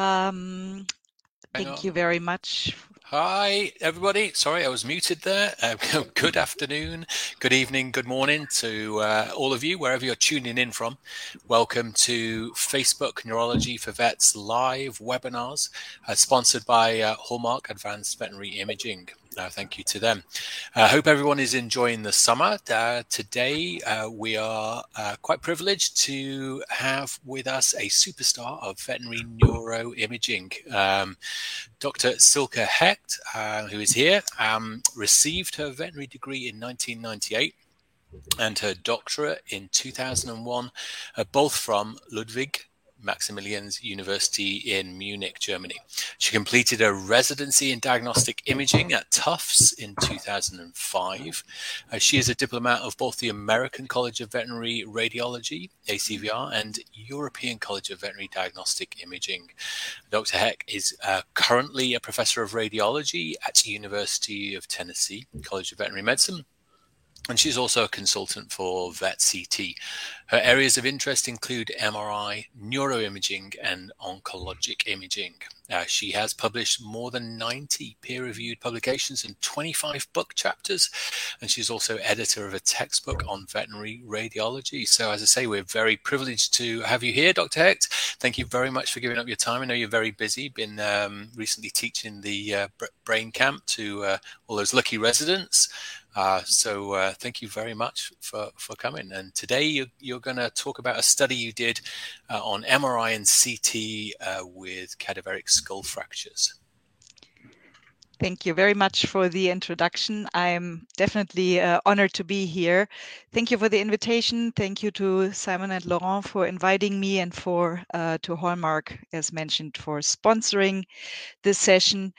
Um, thank you very much. Hi, everybody. Sorry, I was muted there. Uh, good afternoon, good evening, good morning to uh, all of you, wherever you're tuning in from. Welcome to Facebook Neurology for Vets live webinars, uh, sponsored by uh, Hallmarq Advanced Veterinary Imaging. Uh, thank you to them. I uh, hope everyone is enjoying the summer. Uh, today, uh, we are uh, quite privileged to have with us a superstar of veterinary neuroimaging. Um, Dr. Silke Hecht, uh, who is here, um, received her veterinary degree in 1998 and her doctorate in 2001, both from Ludwig Maximilians University in Munich, Germany. She completed a residency in diagnostic imaging at Tufts in 2005. Uh, she is a diplomat of both the American College of Veterinary Radiology, ACVR, and European College of Veterinary Diagnostic Imaging. Dr. Hecht is uh, currently a professor of radiology at University of Tennessee College of Veterinary Medicine and she's also a consultant for VetCT. Her areas of interest include MRI, neuroimaging, and oncologic imaging. Uh, she has published more than 90 peer reviewed publications and 25 book chapters, and she's also editor of a textbook on veterinary radiology. So, as I say, we're very privileged to have you here, Dr. Hecht. Thank you very much for giving up your time. I know you're very busy, been um, recently teaching the uh, brain camp to uh, all those lucky residents. Uh, so uh, thank you very much for, for coming. And today you're, you're going to talk about a study you did uh, on MRI and CT uh, with cadaveric skull fractures. Thank you very much for the introduction. I'm definitely uh, honored to be here. Thank you for the invitation. Thank you to Simon and Laurent for inviting me and for uh, to Hallmarq, as mentioned, for sponsoring this session.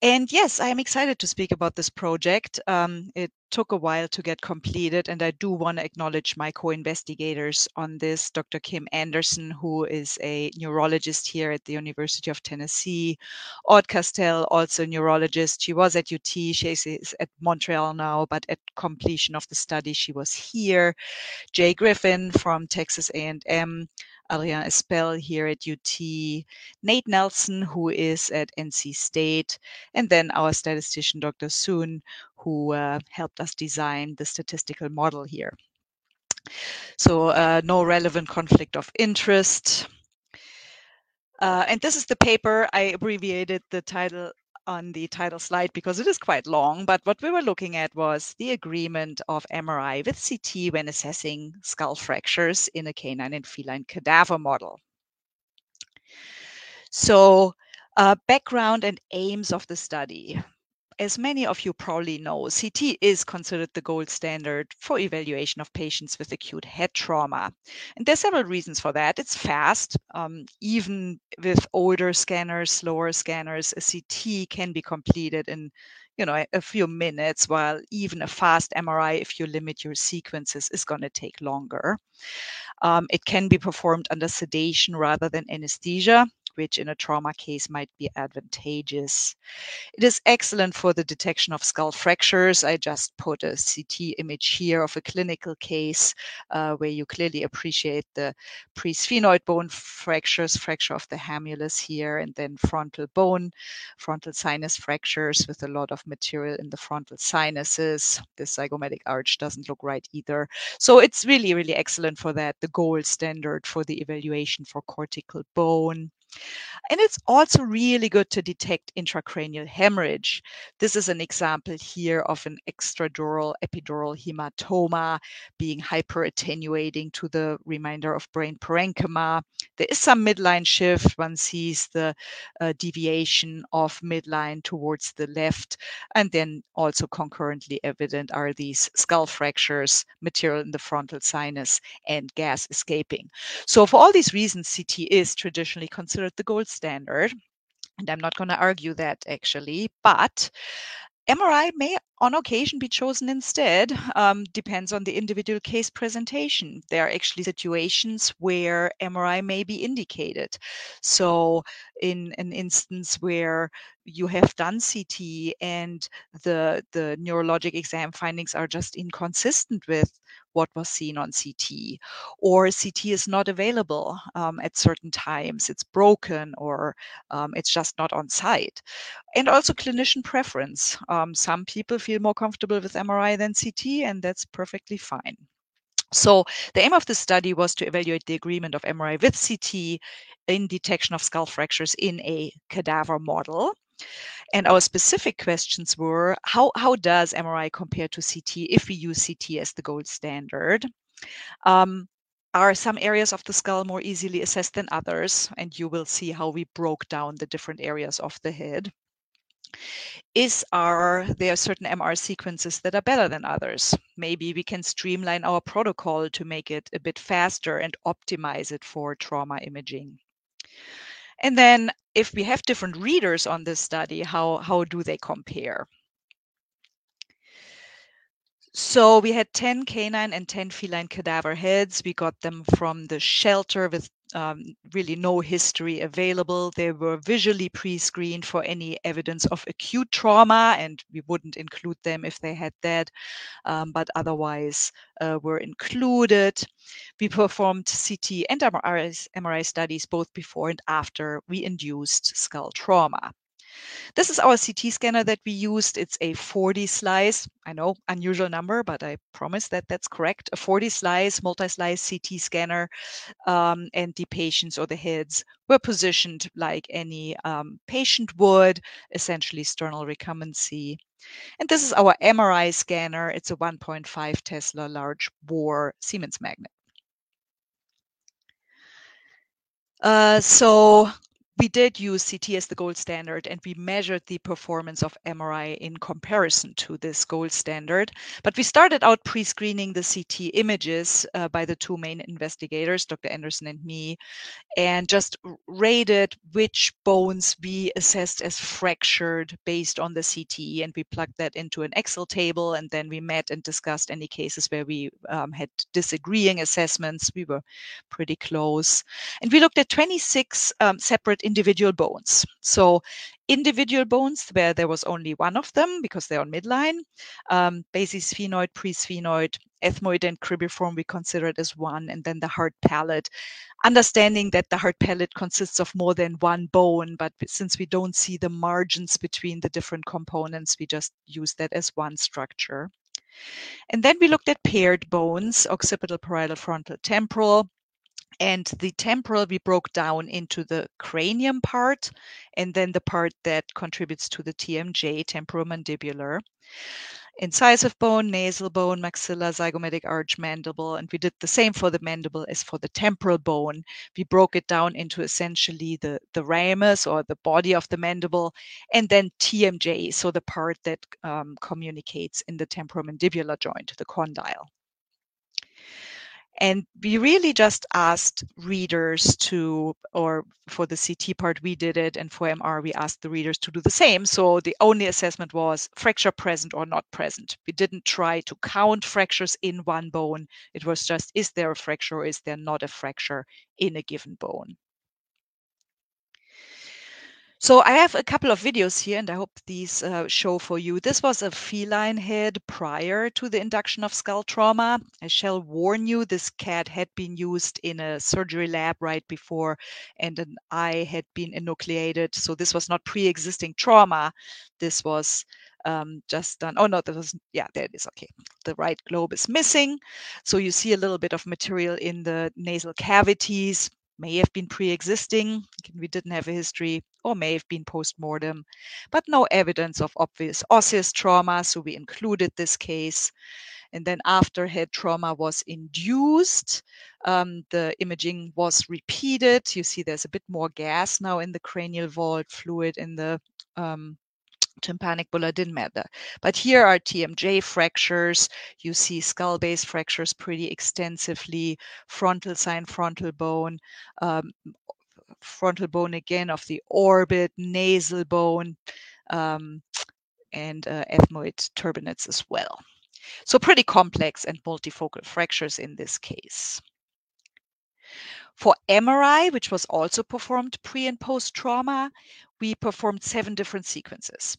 And yes, I am excited to speak about this project. Um, it took a while to get completed, and I do want to acknowledge my co-investigators on this, Dr. Kim Anderson, who is a neurologist here at the University of Tennessee, Aud Castell, also a neurologist. She was at UT, she is at Montreal now, but at completion of the study, she was here. Jay Griffin from Texas A&M, Adrien Espel here at UT, Nate Nelson, who is at NC State, and then our statistician, Dr. Soon, who uh, helped us design the statistical model here. So uh, no relevant conflict of interest. Uh, and this is the paper. I abbreviated the title on the title slide because it is quite long, but what we were looking at was the agreement of MRI with CT when assessing skull fractures in a canine and feline cadaver model. So uh, background and aims of the study as many of you probably know, CT is considered the gold standard for evaluation of patients with acute head trauma. And there's several reasons for that. It's fast. Um, even with older scanners, slower scanners, a CT can be completed in you know a few minutes while even a fast mri if you limit your sequences is going to take longer um, it can be performed under sedation rather than anesthesia which in a trauma case might be advantageous. It is excellent for the detection of skull fractures. I just put a CT image here of a clinical case uh, where you clearly appreciate the presphenoid bone fractures, fracture of the hamulus here, and then frontal bone, frontal sinus fractures with a lot of material in the frontal sinuses. The zygomatic arch doesn't look right either. So it's really, really excellent for that, the gold standard for the evaluation for cortical bone. And it's also really good to detect intracranial hemorrhage. This is an example here of an extradural epidural hematoma being hyperattenuating to the remainder of brain parenchyma. There is some midline shift. One sees the uh, deviation of midline towards the left. And then also concurrently evident are these skull fractures, material in the frontal sinus, and gas escaping. So for all these reasons, CT is traditionally considered the gold standard. And I'm not going to argue that actually, but MRI may on occasion be chosen instead, um, depends on the individual case presentation. There are actually situations where MRI may be indicated. So, in an instance where you have done CT and the, the neurologic exam findings are just inconsistent with what was seen on CT. Or CT is not available um, at certain times, it's broken, or um, it's just not on site. And also clinician preference. Um, some people feel more comfortable with MRI than CT, and that's perfectly fine. So the aim of the study was to evaluate the agreement of MRI with CT in detection of skull fractures in a cadaver model. And our specific questions were how, how does MRI compare to CT if we use CT as the gold standard? Um, are some areas of the skull more easily assessed than others? And you will see how we broke down the different areas of the head. Is are there certain MR sequences that are better than others? Maybe we can streamline our protocol to make it a bit faster and optimize it for trauma imaging. And then if we have different readers on this study, how, how do they compare? So we had 10 canine and 10 feline cadaver heads. We got them from the shelter with um, really no history available. They were visually pre screened for any evidence of acute trauma, and we wouldn't include them if they had that, um, but otherwise uh, were included. We performed CT and MRI, MRI studies both before and after we induced skull trauma. This is our CT scanner that we used. It's a 4D slice. I know, unusual number, but I promise that that's correct. A 4D slice, multi-slice CT scanner, um, and the patients or the heads were positioned like any um, patient would, essentially sternal recumbency. And this is our MRI scanner. It's a 1.5 Tesla large bore Siemens magnet. Uh, so we did use CT as the gold standard and we measured the performance of MRI in comparison to this gold standard. But we started out pre screening the CT images uh, by the two main investigators, Dr. Anderson and me, and just rated which bones we assessed as fractured based on the CT. And we plugged that into an Excel table and then we met and discussed any cases where we um, had disagreeing assessments. We were pretty close. And we looked at 26 um, separate individual bones. So individual bones where there was only one of them because they're on midline, um, basisphenoid, presphenoid, ethmoid, and cribriform we considered as one, and then the hard palate. Understanding that the hard palate consists of more than one bone, but since we don't see the margins between the different components, we just use that as one structure. And then we looked at paired bones, occipital, parietal, frontal, temporal, and the temporal we broke down into the cranium part and then the part that contributes to the TMJ, temporomandibular. Incisive bone, nasal bone, maxilla, zygomatic arch, mandible, and we did the same for the mandible as for the temporal bone. We broke it down into essentially the, the ramus or the body of the mandible, and then TMJ, so the part that um, communicates in the temporomandibular joint, the condyle. And we really just asked readers to, or for the CT part, we did it, and for MR, we asked the readers to do the same. So the only assessment was fracture present or not present. We didn't try to count fractures in one bone. It was just, is there a fracture or is there not a fracture in a given bone? So I have a couple of videos here, and I hope these uh, show for you. This was a feline head prior to the induction of skull trauma. I shall warn you, this cat had been used in a surgery lab right before, and an eye had been enucleated. So this was not pre-existing trauma. This was um, just done. Oh no, that was yeah, there it is. Okay, the right globe is missing, so you see a little bit of material in the nasal cavities may have been pre-existing we didn't have a history or may have been post-mortem but no evidence of obvious osseous trauma so we included this case. And then after head trauma was induced um, the imaging was repeated. You see there's a bit more gas now in the cranial vault fluid in the um, tympanic bulla didn't matter. But here are TMJ fractures. You see skull base fractures pretty extensively, frontal sign, frontal bone, um, frontal bone again of the orbit, nasal bone, um, and uh, ethmoid turbinates as well. So pretty complex and multifocal fractures in this case. For MRI, which was also performed pre and post trauma, we performed seven different sequences.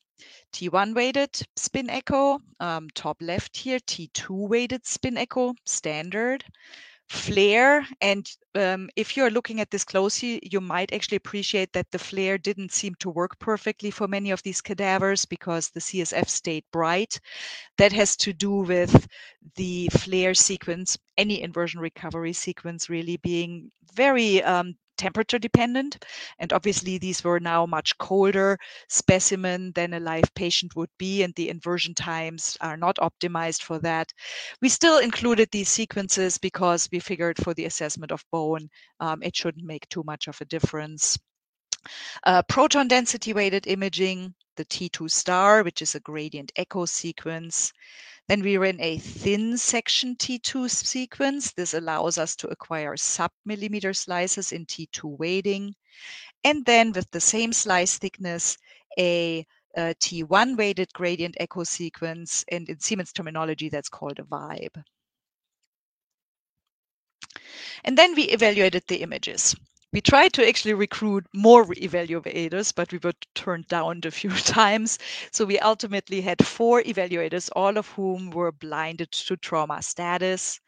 T1 weighted spin echo, um, top left here, T2 weighted spin echo, standard, FLAIR. And um, if you're looking at this closely, you might actually appreciate that the FLAIR didn't seem to work perfectly for many of these cadavers because the CSF stayed bright. That has to do with the FLAIR sequence, any inversion recovery sequence really being very um, temperature dependent. And obviously, these were now much colder specimen than a live patient would be, and the inversion times are not optimized for that. We still included these sequences because we figured for the assessment of bone, um, it shouldn't make too much of a difference. Uh, proton density weighted imaging, the T2 star, which is a gradient echo sequence. Then we ran a thin section T2 sequence. This allows us to acquire sub-millimeter slices in T2 weighting. And then with the same slice thickness, a, uh, a T1 weighted gradient echo sequence. And in Siemens terminology, that's called a vibe. And then we evaluated the images we tried to actually recruit more evaluators, but we were turned down a few times. So we ultimately had four evaluators, all of whom were blinded to trauma status.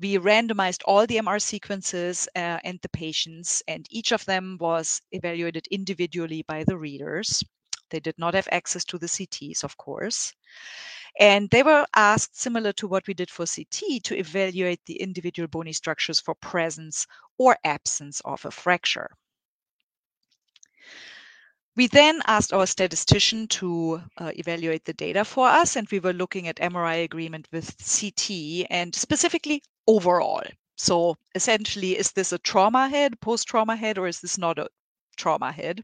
We randomized all the MR sequences uh, and the patients, and each of them was evaluated individually by the readers. They did not have access to the CTs, of course. And they were asked, similar to what we did for CT, to evaluate the individual bony structures for presence or absence of a fracture. We then asked our statistician to uh, evaluate the data for us, and we were looking at MRI agreement with CT and specifically overall. So essentially, is this a trauma head, post trauma head, or is this not a trauma head?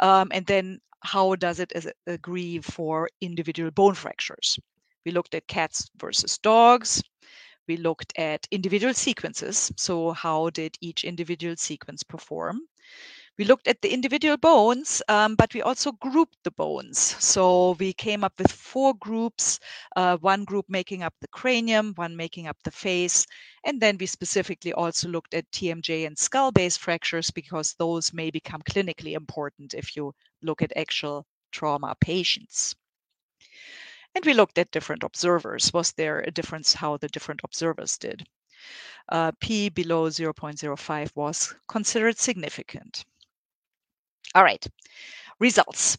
Um, and then how does it agree for individual bone fractures? We looked at cats versus dogs. We looked at individual sequences. So, how did each individual sequence perform? We looked at the individual bones, um, but we also grouped the bones. So, we came up with four groups uh, one group making up the cranium, one making up the face. And then we specifically also looked at TMJ and skull base fractures because those may become clinically important if you look at actual trauma patients. And we looked at different observers. Was there a difference how the different observers did? Uh, P below 0.05 was considered significant. All right, results.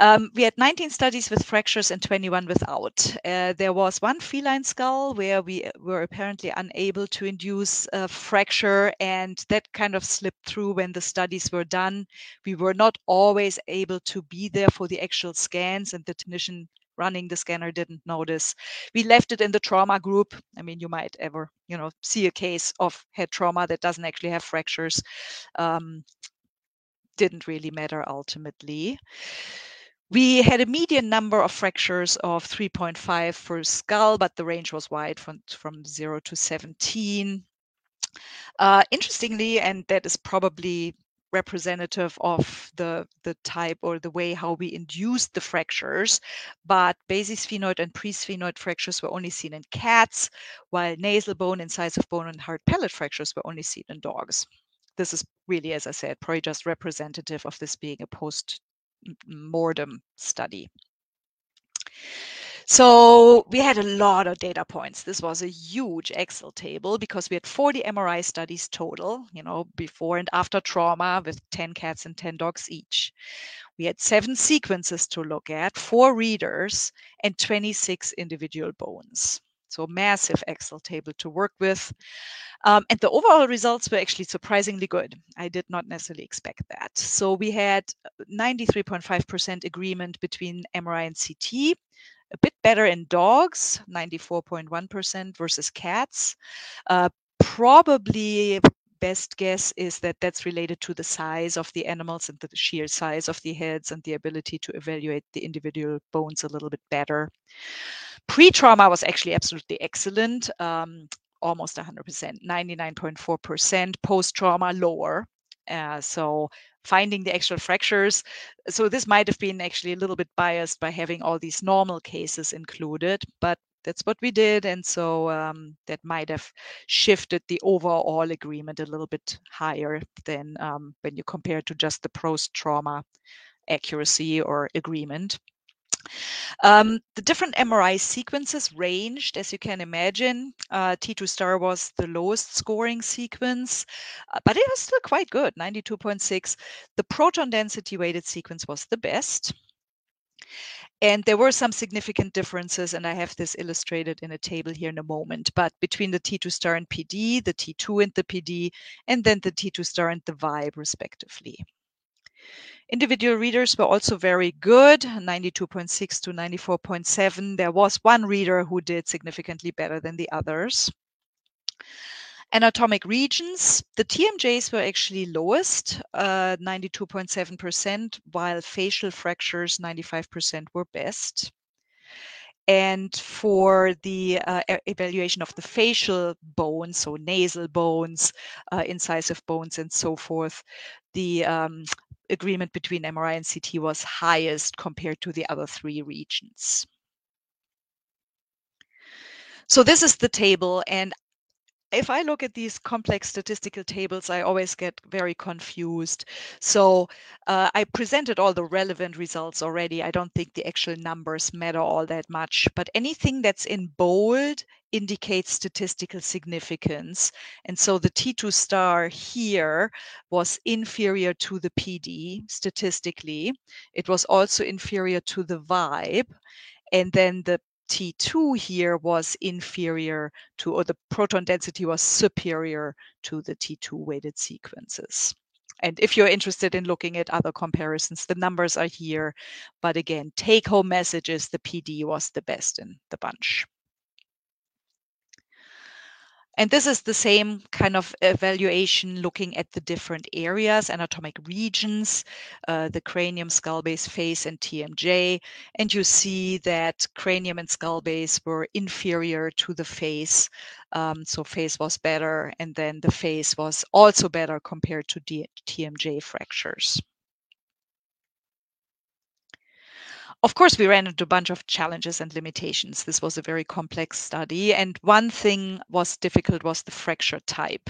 Um, we had 19 studies with fractures and 21 without. Uh, there was one feline skull where we were apparently unable to induce a fracture, and that kind of slipped through when the studies were done. We were not always able to be there for the actual scans, and the technician running the scanner didn't notice. We left it in the trauma group. I mean, you might ever, you know, see a case of head trauma that doesn't actually have fractures. Um, didn't really matter ultimately. We had a median number of fractures of 3.5 for skull, but the range was wide from, from 0 to 17. Uh, interestingly, and that is probably representative of the, the type or the way how we induced the fractures. But basisphenoid and presphenoid fractures were only seen in cats, while nasal bone, incisive bone, and hard palate fractures were only seen in dogs. This is really, as I said, probably just representative of this being a post mortem study. So we had a lot of data points. This was a huge Excel table because we had 40 MRI studies total, you know, before and after trauma with 10 cats and 10 dogs each. We had seven sequences to look at, four readers, and 26 individual bones. So massive Excel table to work with. Um, and the overall results were actually surprisingly good. I did not necessarily expect that. So we had 93.5% agreement between MRI and CT, a bit better in dogs, 94.1% versus cats. Uh, probably best guess is that that's related to the size of the animals and the sheer size of the heads and the ability to evaluate the individual bones a little bit better. Pre-trauma was actually absolutely excellent, um, almost 100%, 99.4%. Post-trauma lower. Uh, so finding the actual fractures. So this might have been actually a little bit biased by having all these normal cases included, but that's what we did. And so um, that might have shifted the overall agreement a little bit higher than um, when you compare to just the post trauma accuracy or agreement. Um, the different MRI sequences ranged, as you can imagine. Uh, T2 star was the lowest scoring sequence, uh, but it was still quite good 92.6. The proton density weighted sequence was the best. And there were some significant differences, and I have this illustrated in a table here in a moment. But between the T2 star and PD, the T2 and the PD, and then the T2 star and the VIBE, respectively. Individual readers were also very good 92.6 to 94.7. There was one reader who did significantly better than the others. Anatomic regions, the TMJs were actually lowest, uh, 92.7%, while facial fractures, 95%, were best. And for the uh, evaluation of the facial bones, so nasal bones, uh, incisive bones, and so forth, the um, agreement between MRI and CT was highest compared to the other three regions. So this is the table, and if I look at these complex statistical tables, I always get very confused. So uh, I presented all the relevant results already. I don't think the actual numbers matter all that much, but anything that's in bold indicates statistical significance. And so the T2 star here was inferior to the PD statistically. It was also inferior to the VIBE. And then the T2 here was inferior to, or the proton density was superior to the T2 weighted sequences. And if you're interested in looking at other comparisons, the numbers are here. But again, take home messages the PD was the best in the bunch. And this is the same kind of evaluation looking at the different areas, anatomic regions, uh, the cranium, skull base, face, and TMJ. And you see that cranium and skull base were inferior to the face. Um, so face was better, and then the face was also better compared to D- TMJ fractures. Of course, we ran into a bunch of challenges and limitations. This was a very complex study. And one thing was difficult was the fracture type.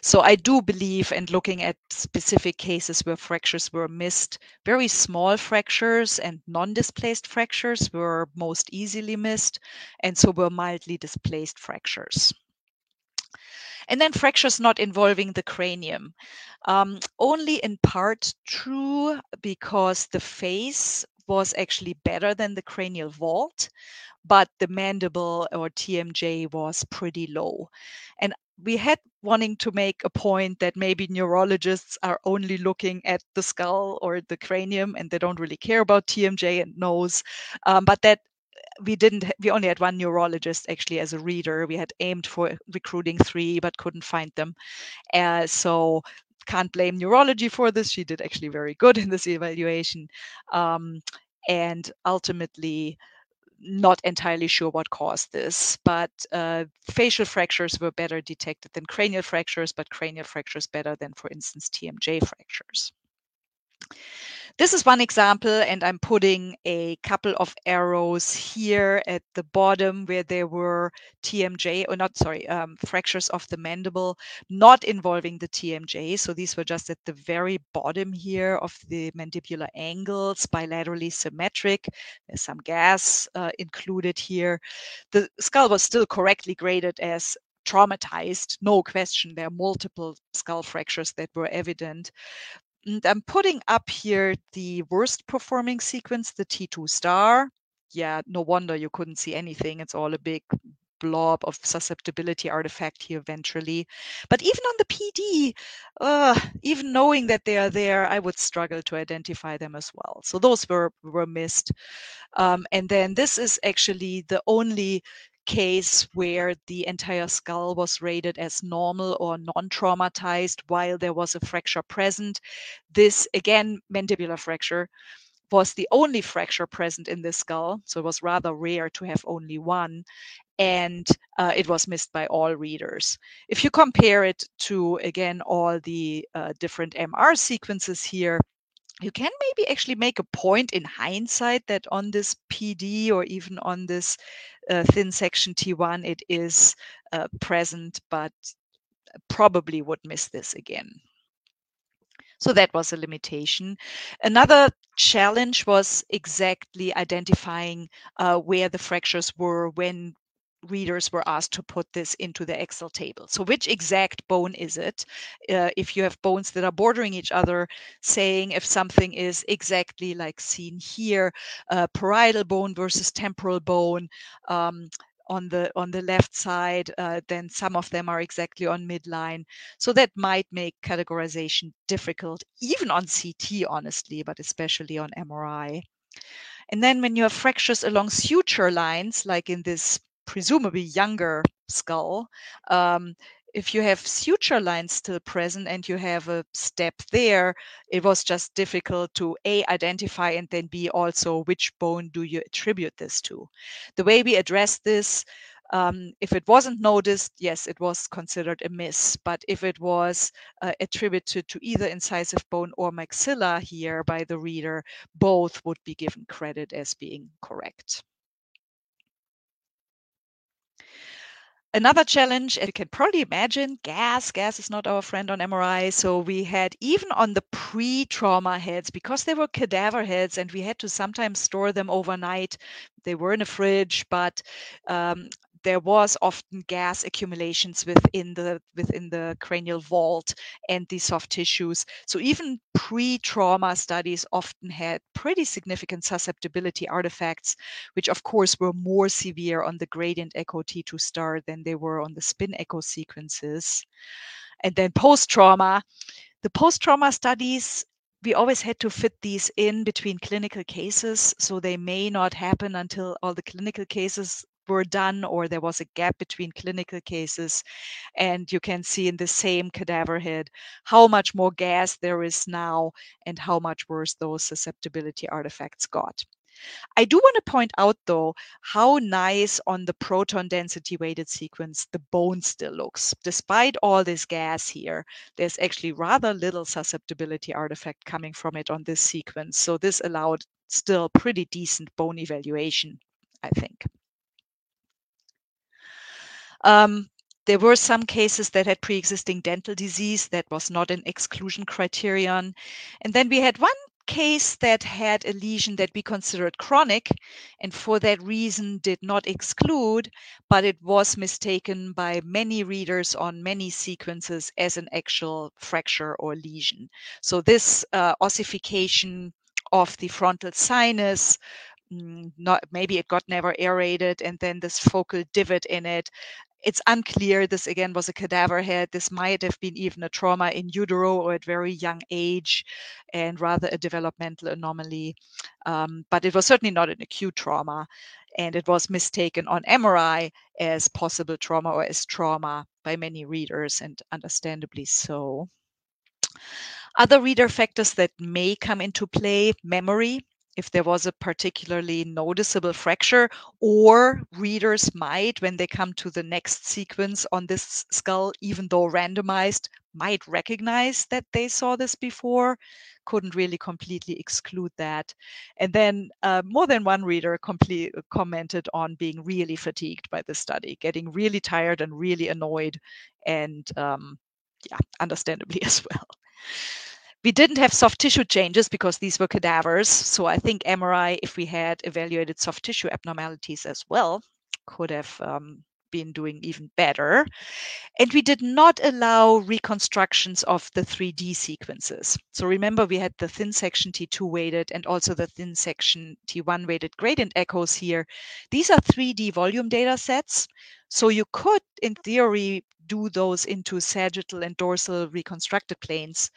So I do believe, and looking at specific cases where fractures were missed, very small fractures and non displaced fractures were most easily missed. And so were mildly displaced fractures. And then fractures not involving the cranium. Um, only in part true because the face was actually better than the cranial vault, but the mandible or TMJ was pretty low. And we had wanting to make a point that maybe neurologists are only looking at the skull or the cranium and they don't really care about TMJ and nose, um, but that we didn't we only had one neurologist actually as a reader we had aimed for recruiting three but couldn't find them uh, so can't blame neurology for this. She did actually very good in this evaluation. Um, and ultimately, not entirely sure what caused this, but uh, facial fractures were better detected than cranial fractures, but cranial fractures better than, for instance, TMJ fractures. This is one example, and I'm putting a couple of arrows here at the bottom where there were TMJ, or not, sorry, um, fractures of the mandible not involving the TMJ. So these were just at the very bottom here of the mandibular angles, bilaterally symmetric. There's some gas uh, included here. The skull was still correctly graded as traumatized, no question. There are multiple skull fractures that were evident. And I'm putting up here the worst performing sequence, the T2 star. Yeah, no wonder you couldn't see anything. It's all a big blob of susceptibility artifact here ventrally. But even on the PD, uh, even knowing that they are there, I would struggle to identify them as well. So those were, were missed. Um, and then this is actually the only case where the entire skull was rated as normal or non-traumatized while there was a fracture present. This, again, mandibular fracture, was the only fracture present in the skull, so it was rather rare to have only one, and uh, it was missed by all readers. If you compare it to, again, all the uh, different MR sequences here, you can maybe actually make a point in hindsight that on this PD or even on this uh, thin section T1, it is uh, present, but probably would miss this again. So that was a limitation. Another challenge was exactly identifying uh, where the fractures were when readers were asked to put this into the Excel table. So, which exact bone is it? Uh, if you have bones that are bordering each other, saying if something is exactly like seen here, uh, parietal bone versus temporal bone. Um, on the on the left side, uh, then some of them are exactly on midline. So that might make categorization difficult, even on CT, honestly, but especially on MRI. And then when you have fractures along suture lines, like in this presumably younger skull, um, if you have suture lines still present and you have a step there, it was just difficult to A, identify and then B, also which bone do you attribute this to. The way we address this, um, if it wasn't noticed, yes, it was considered a miss. But if it was uh, attributed to either incisive bone or maxilla here by the reader, both would be given credit as being correct. Another challenge, as you can probably imagine, gas. Gas is not our friend on MRI. So we had even on the pre-trauma heads, because they were cadaver heads and we had to sometimes store them overnight. They were in a fridge, but um, there was often gas accumulations within the within the cranial vault and the soft tissues. So even pre-trauma studies often had pretty significant susceptibility artifacts, which of course were more severe on the gradient echo T2 star than they were on the spin echo sequences. And then post-trauma, the post-trauma studies we always had to fit these in between clinical cases so they may not happen until all the clinical cases were done or there was a gap between clinical cases. And you can see in the same cadaver head how much more gas there is now and how much worse those susceptibility artifacts got. I do want to point out though how nice on the proton density weighted sequence the bone still looks. Despite all this gas here, there's actually rather little susceptibility artifact coming from it on this sequence. So this allowed still pretty decent bone evaluation, I think. Um, there were some cases that had pre-existing dental disease that was not an exclusion criterion. And then we had one case that had a lesion that we considered chronic and for that reason did not exclude, but it was mistaken by many readers on many sequences as an actual fracture or lesion. So this uh, ossification of the frontal sinus mm, not maybe it got never aerated and then this focal divot in it it's unclear. This again was a cadaver head. This might have been even a trauma in utero or at very young age, and rather a developmental anomaly. Um, but it was certainly not an acute trauma, and it was mistaken on MRI as possible trauma or as trauma by many readers, and understandably so. Other reader factors that may come into play memory if there was a particularly noticeable fracture, or readers might, when they come to the next sequence on this skull, even though randomized, might recognize that they saw this before. Couldn't really completely exclude that. And then uh, more than one reader complete, commented on being really fatigued by the study, getting really tired and really annoyed, and um, yeah, understandably as well. We didn't have soft tissue changes because these were cadavers. So I think MRI, if we had evaluated soft tissue abnormalities as well, could have um, been doing even better. And we did not allow reconstructions of the 3D sequences. So remember, we had the thin section T2 weighted and also the thin section T1 weighted gradient echoes here. These are 3D volume data sets. So you could, in theory, do those into sagittal and dorsal reconstructed planes.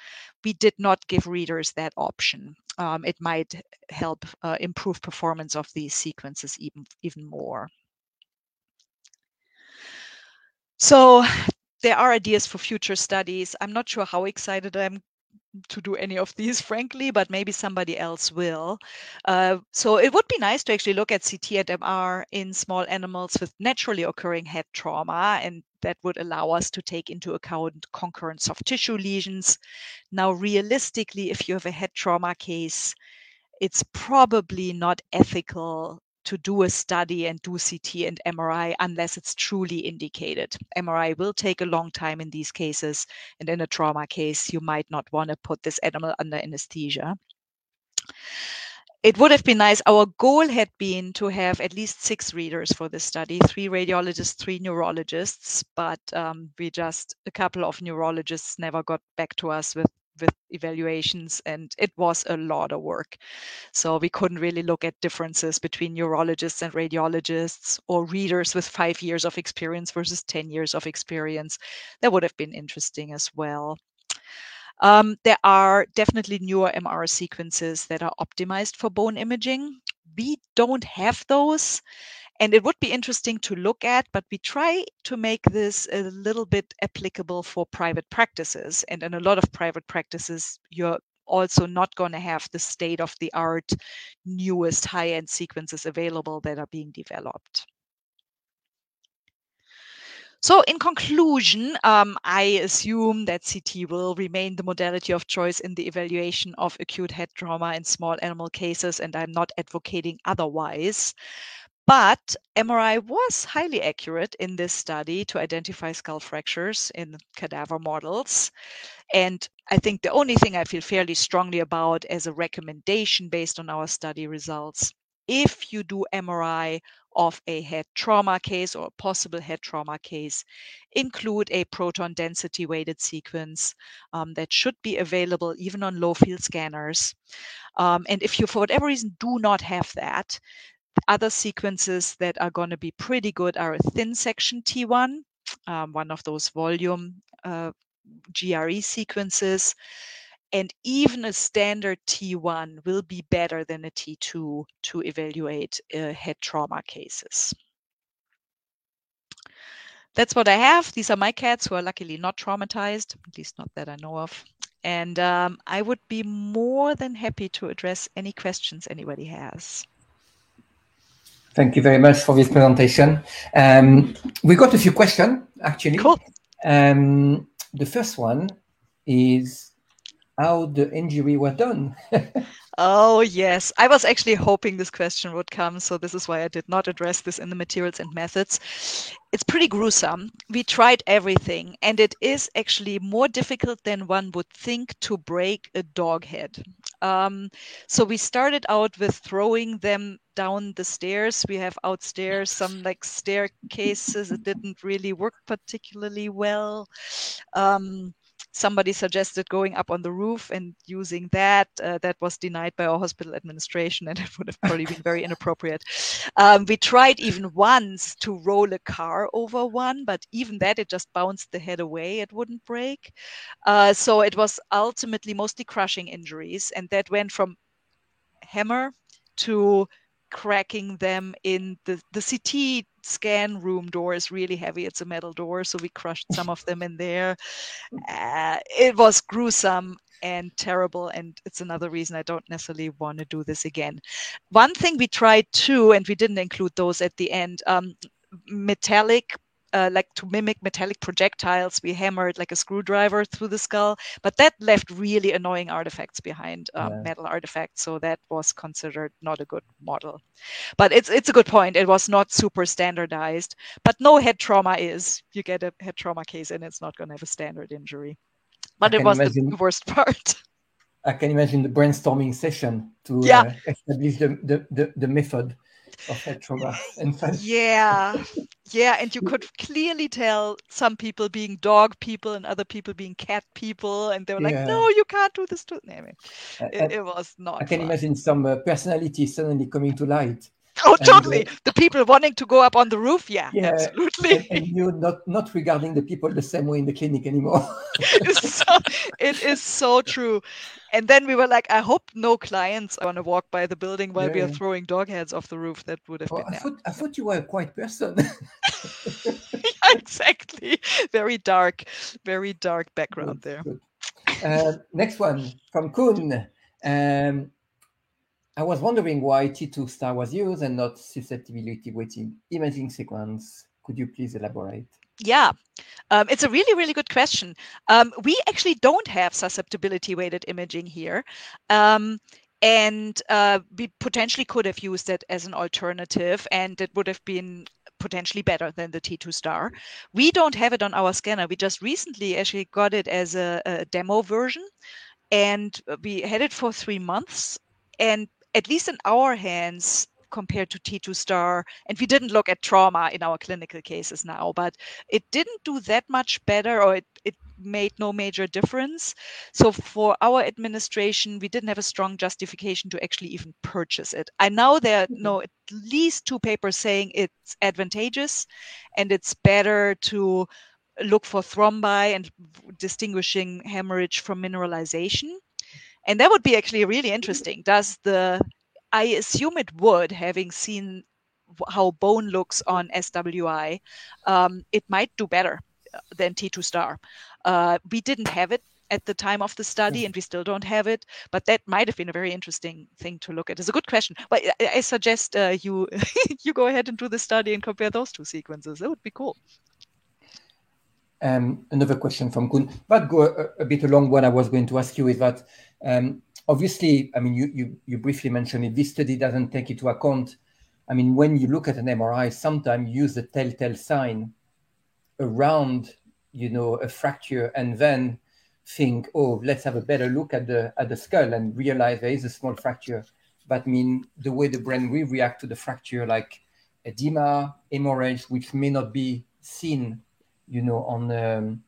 We did not give readers that option. Um, it might help uh, improve performance of these sequences even, even more. So there are ideas for future studies. I'm not sure how excited I'm to do any of these, frankly, but maybe somebody else will. Uh, so it would be nice to actually look at CT and MR in small animals with naturally occurring head trauma, and that would allow us to take into account concurrent soft tissue lesions. Now, realistically, if you have a head trauma case, it's probably not ethical to do a study and do CT and MRI unless it's truly indicated. MRI will take a long time in these cases, and in a trauma case, you might not want to put this animal under anesthesia it would have been nice. Our goal had been to have at least six readers for this study three radiologists, three neurologists, but um, we just, a couple of neurologists never got back to us with with evaluations and it was a lot of work so we couldn't really look at differences between neurologists and radiologists or readers with five years of experience versus 10 years of experience that would have been interesting as well um, there are definitely newer MR sequences that are optimized for bone imaging. We don't have those. And it would be interesting to look at, but we try to make this a little bit applicable for private practices. And in a lot of private practices, you're also not going to have the state of the art, newest high end sequences available that are being developed. So, in conclusion, um, I assume that CT will remain the modality of choice in the evaluation of acute head trauma in small animal cases, and I'm not advocating otherwise. But MRI was highly accurate in this study to identify skull fractures in cadaver models. And I think the only thing I feel fairly strongly about as a recommendation based on our study results if you do MRI of a head trauma case or a possible head trauma case, include a proton density weighted sequence um, that should be available even on low field scanners. Um, and if you, for whatever reason, do not have that, other sequences that are going to be pretty good are a thin section T1, um, one of those volume uh, GRE sequences and even a standard T1 will be better than a T2 to evaluate uh, head trauma cases. That's what I have. These are my cats who are luckily not traumatized, at least not that I know of. And um, I would be more than happy to address any questions anybody has. Thank you very much for this presentation. Um, we got a few questions, actually. Cool. Um, the first one is how the injury was done. oh, yes. I was actually hoping this question would come. So, this is why I did not address this in the materials and methods. It's pretty gruesome. We tried everything, and it is actually more difficult than one would think to break a dog head. Um, so, we started out with throwing them down the stairs. We have outstairs some like staircases. It didn't really work particularly well. Um, somebody suggested going up on the roof and using that. Uh, that was denied by our hospital administration, and it would have probably been very inappropriate. Um, we tried even once to roll a car over one, but even that, it just bounced the head away. It wouldn't break. Uh, so it was ultimately mostly crushing injuries, and that went from hammer to cracking them in the the CT scan room door is really heavy. It's a metal door, so we crushed some of them in there. Uh, it was gruesome and terrible, and it's another reason I don't necessarily want to do this again. One thing we tried too, and we didn't include those at the end. Um, metallic uh, like to mimic metallic projectiles. We hammered like a screwdriver through the skull, but that left really annoying artifacts behind, um, yeah. metal artifacts. So that was considered not a good model. But it's it's a good point. It was not super standardized, but no head trauma is. You get a head trauma case and it's not going to have a standard injury. But it was imagine, the worst part. I can imagine the brainstorming session to yeah. uh, establish the, the, the, the method of head trauma. yeah, yeah, and you could clearly tell some people being dog people and other people being cat people, and they were like, "No, you can't do this." To anyway, it, it was not. I can fun. imagine some uh, personality suddenly coming to light. Oh, and, totally. Uh, the people wanting to go up on the roof, yeah, yeah absolutely. And, and, you're not not regarding the people the same way in the clinic anymore. so, it is so true. And then we were like, I hope no clients want to walk by the building while yeah. we are throwing dog heads off the roof. That would have oh, been. I thought, I thought you were a quiet person. yeah, exactly. Very dark, very dark background good, there. Good. Uh, next one from Kuhn. Um, I was wondering why T2 star was used and not susceptibility weighting imaging sequence. Could you please elaborate? Yeah, um, it's a really, really good question. Um, we actually don't have susceptibility weighted imaging here. Um, and uh, we potentially could have used it as an alternative and it would have been potentially better than the T2 star. We don't have it on our scanner. We just recently actually got it as a, a demo version and we had it for three months. And at least in our hands, compared to T2 star, and we didn't look at trauma in our clinical cases now, but it didn't do that much better or it, it made no major difference. So for our administration, we didn't have a strong justification to actually even purchase it. I know there are no at least two papers saying it's advantageous and it's better to look for thrombi and distinguishing hemorrhage from mineralization. And that would be actually really interesting. Does the I assume it would, having seen how bone looks on SWI, um, it might do better uh, than T2 star. Uh, we didn't have it at the time of the study mm. and we still don't have it but that might have been a very interesting thing to look at it's a good question but i, I suggest uh, you you go ahead and do the study and compare those two sequences that would be cool um, another question from Kun. But go a, a, bit along what I was going to ask you is that obviously, I mean, you, briefly mentioned it. This study doesn't take into account. I mean, when you look at an MRI, sometimes you use the telltale sign around, you know, a fracture, and then think, oh, let's have a better look at the at the skull and realize there is a small fracture. But mean, the way the brain will react to the fracture, like edema, hemorrhage, which may not be seen, you know, on um,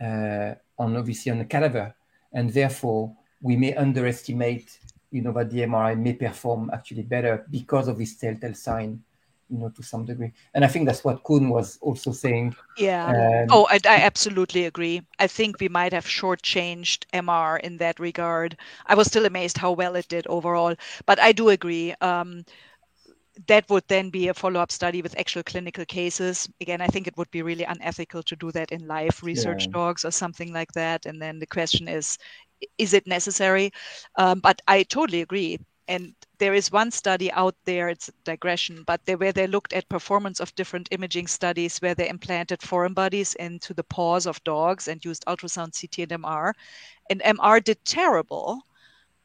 uh, on obviously on the cadaver, and therefore we may underestimate, you know, that the MRI may perform actually better because of this telltale sign, you know, to some degree. And I think that's what Kuhn was also saying. Yeah. Um, oh, I, I, absolutely agree. I think we might have shortchanged MR in that regard. I was still amazed how well it did overall, but I do agree. Um, that would then be a follow-up study with actual clinical cases. Again, I think it would be really unethical to do that in live research yeah. dogs or something like that. And then the question is, is it necessary? Um, but I totally agree. And there is one study out there, it's a digression, but they, where they looked at performance of different imaging studies where they implanted foreign bodies into the paws of dogs and used ultrasound, CT, and MR. And MR did terrible,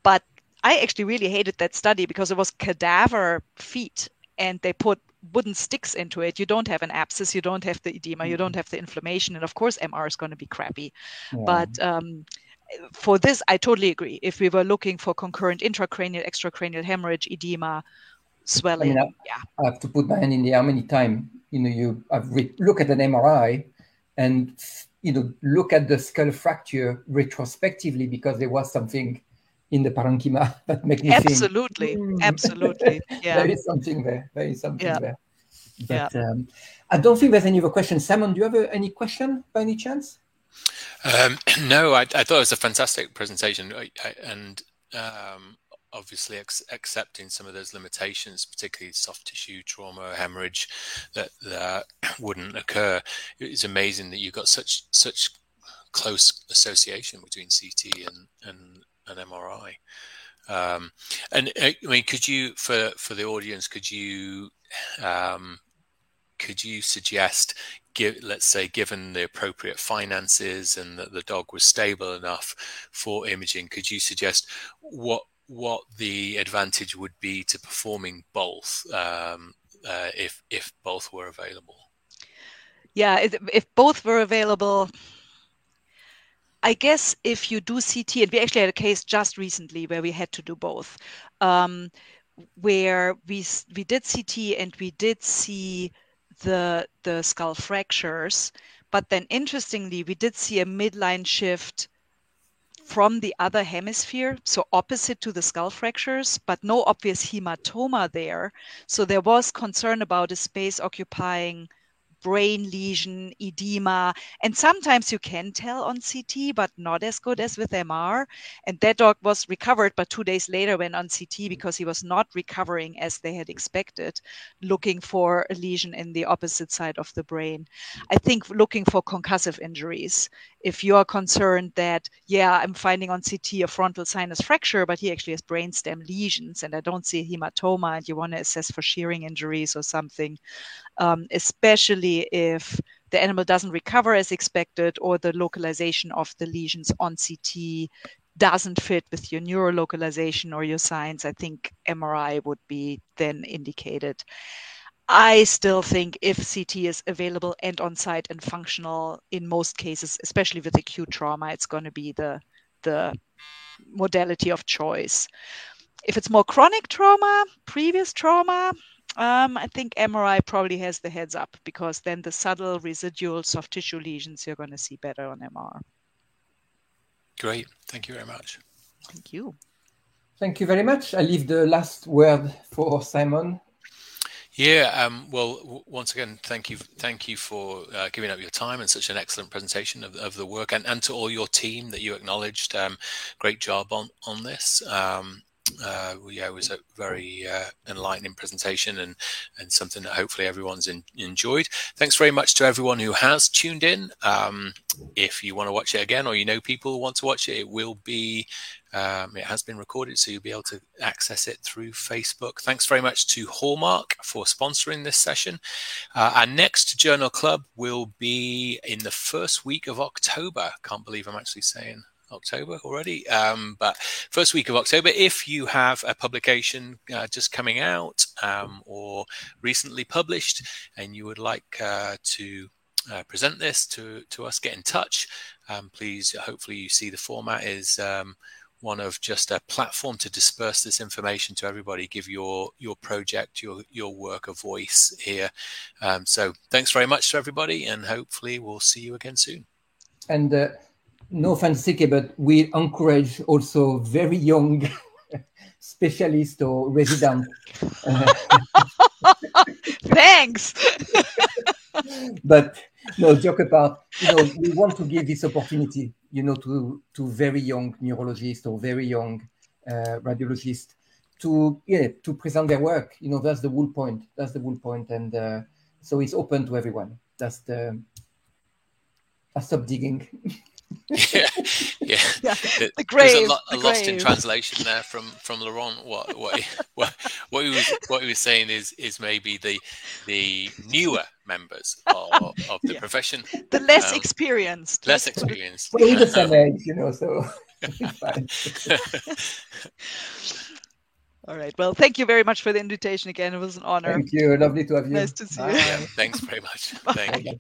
but I actually really hated that study because it was cadaver feet and they put wooden sticks into it. You don't have an abscess, you don't have the edema, mm-hmm. you don't mm-hmm. have the inflammation. And of course, MR is going to be crappy. Yeah. But um, for this, I totally agree. If we were looking for concurrent intracranial, extracranial hemorrhage, edema, swelling, I mean, I, yeah. I have to put my hand in the air many times. You know, you I've re- look at an MRI and you know look at the skull fracture retrospectively because there was something in the parenchyma that make me absolutely, think, mm, absolutely, yeah, there is something there. There is something yeah. there. But yeah. um, I don't think there's any other questions. Simon, do you have a, any question by any chance? Um, no, I, I, thought it was a fantastic presentation, I, I, and um, obviously ex- accepting some of those limitations, particularly soft tissue trauma, hemorrhage, that that wouldn't occur. It's amazing that you've got such such close association between CT and and an MRI. Um, and I mean, could you, for for the audience, could you um, could you suggest give, let's say, given the appropriate finances and that the dog was stable enough for imaging, could you suggest what what the advantage would be to performing both um, uh, if if both were available? Yeah, if, both were available, I guess if you do CT, and we actually had a case just recently where we had to do both, um, where we we did CT and we did see the the skull fractures. But then interestingly, we did see a midline shift from the other hemisphere, so opposite to the skull fractures, but no obvious hematoma there. So there was concern about a space occupying brain lesion, edema. And sometimes you can tell on CT, but not as good as with MR. And that dog was recovered, but two days later went on CT because he was not recovering as they had expected, looking for a lesion in the opposite side of the brain. I think looking for concussive injuries. If you are concerned that, yeah, I'm finding on CT a frontal sinus fracture, but he actually has brainstem lesions and I don't see a hematoma, and you want to assess for shearing injuries or something, um, especially if the animal doesn't recover as expected or the localization of the lesions on CT doesn't fit with your neurolocalization or your signs, I think MRI would be then indicated. I still think if CT is available and on site and functional in most cases, especially with acute trauma, it's going to be the the modality of choice. If it's more chronic trauma, previous trauma, um, I think MRI probably has the heads up because then the subtle residual soft tissue lesions you're going to see better on MR. Great. Thank you very much. Thank you. Thank you very much. I leave the last word for Simon. Yeah. Um, well, w- once again, thank you, thank you for uh, giving up your time and such an excellent presentation of, of the work, and, and to all your team that you acknowledged. Um, great job on on this. Um, uh, yeah, it was a very uh, enlightening presentation and and something that hopefully everyone's in, enjoyed. Thanks very much to everyone who has tuned in. Um, if you want to watch it again, or you know people who want to watch it, it will be. Um, it has been recorded, so you'll be able to access it through Facebook. Thanks very much to Hallmarq for sponsoring this session. Uh, our next Journal Club will be in the first week of October. Can't believe I'm actually saying October already. Um, but first week of October, if you have a publication uh, just coming out um, or recently published and you would like uh, to uh, present this to, to us, get in touch. Um, please, hopefully, you see the format is um, one of just a platform to disperse this information to everybody, give your your project, your your work a voice here. Um, so, thanks very much to everybody, and hopefully, we'll see you again soon. And uh, no fancy, but we encourage also very young specialists or residents. Thanks. but no, joke apart. You know, we want to give this opportunity, you know, to to very young neurologists or very young uh, radiologists to yeah to present their work. You know, that's the whole point. That's the whole point, and uh, so it's open to everyone. That's the. I stop digging. yeah, yeah. yeah. The grave, There's a, lo- a the lost in translation there from from Laurent. What what he, what, what he was what he was saying is is maybe the the newer members of, of the Yeah. profession, The less Um, experienced. less let's put it- experienced. We're the same age, you know, so. All right. Well, thank you very much for the invitation again. It was an honor. Thank you. Lovely to have you. Nice to see you. Bye. Thanks very much. Bye. Thank you. Bye.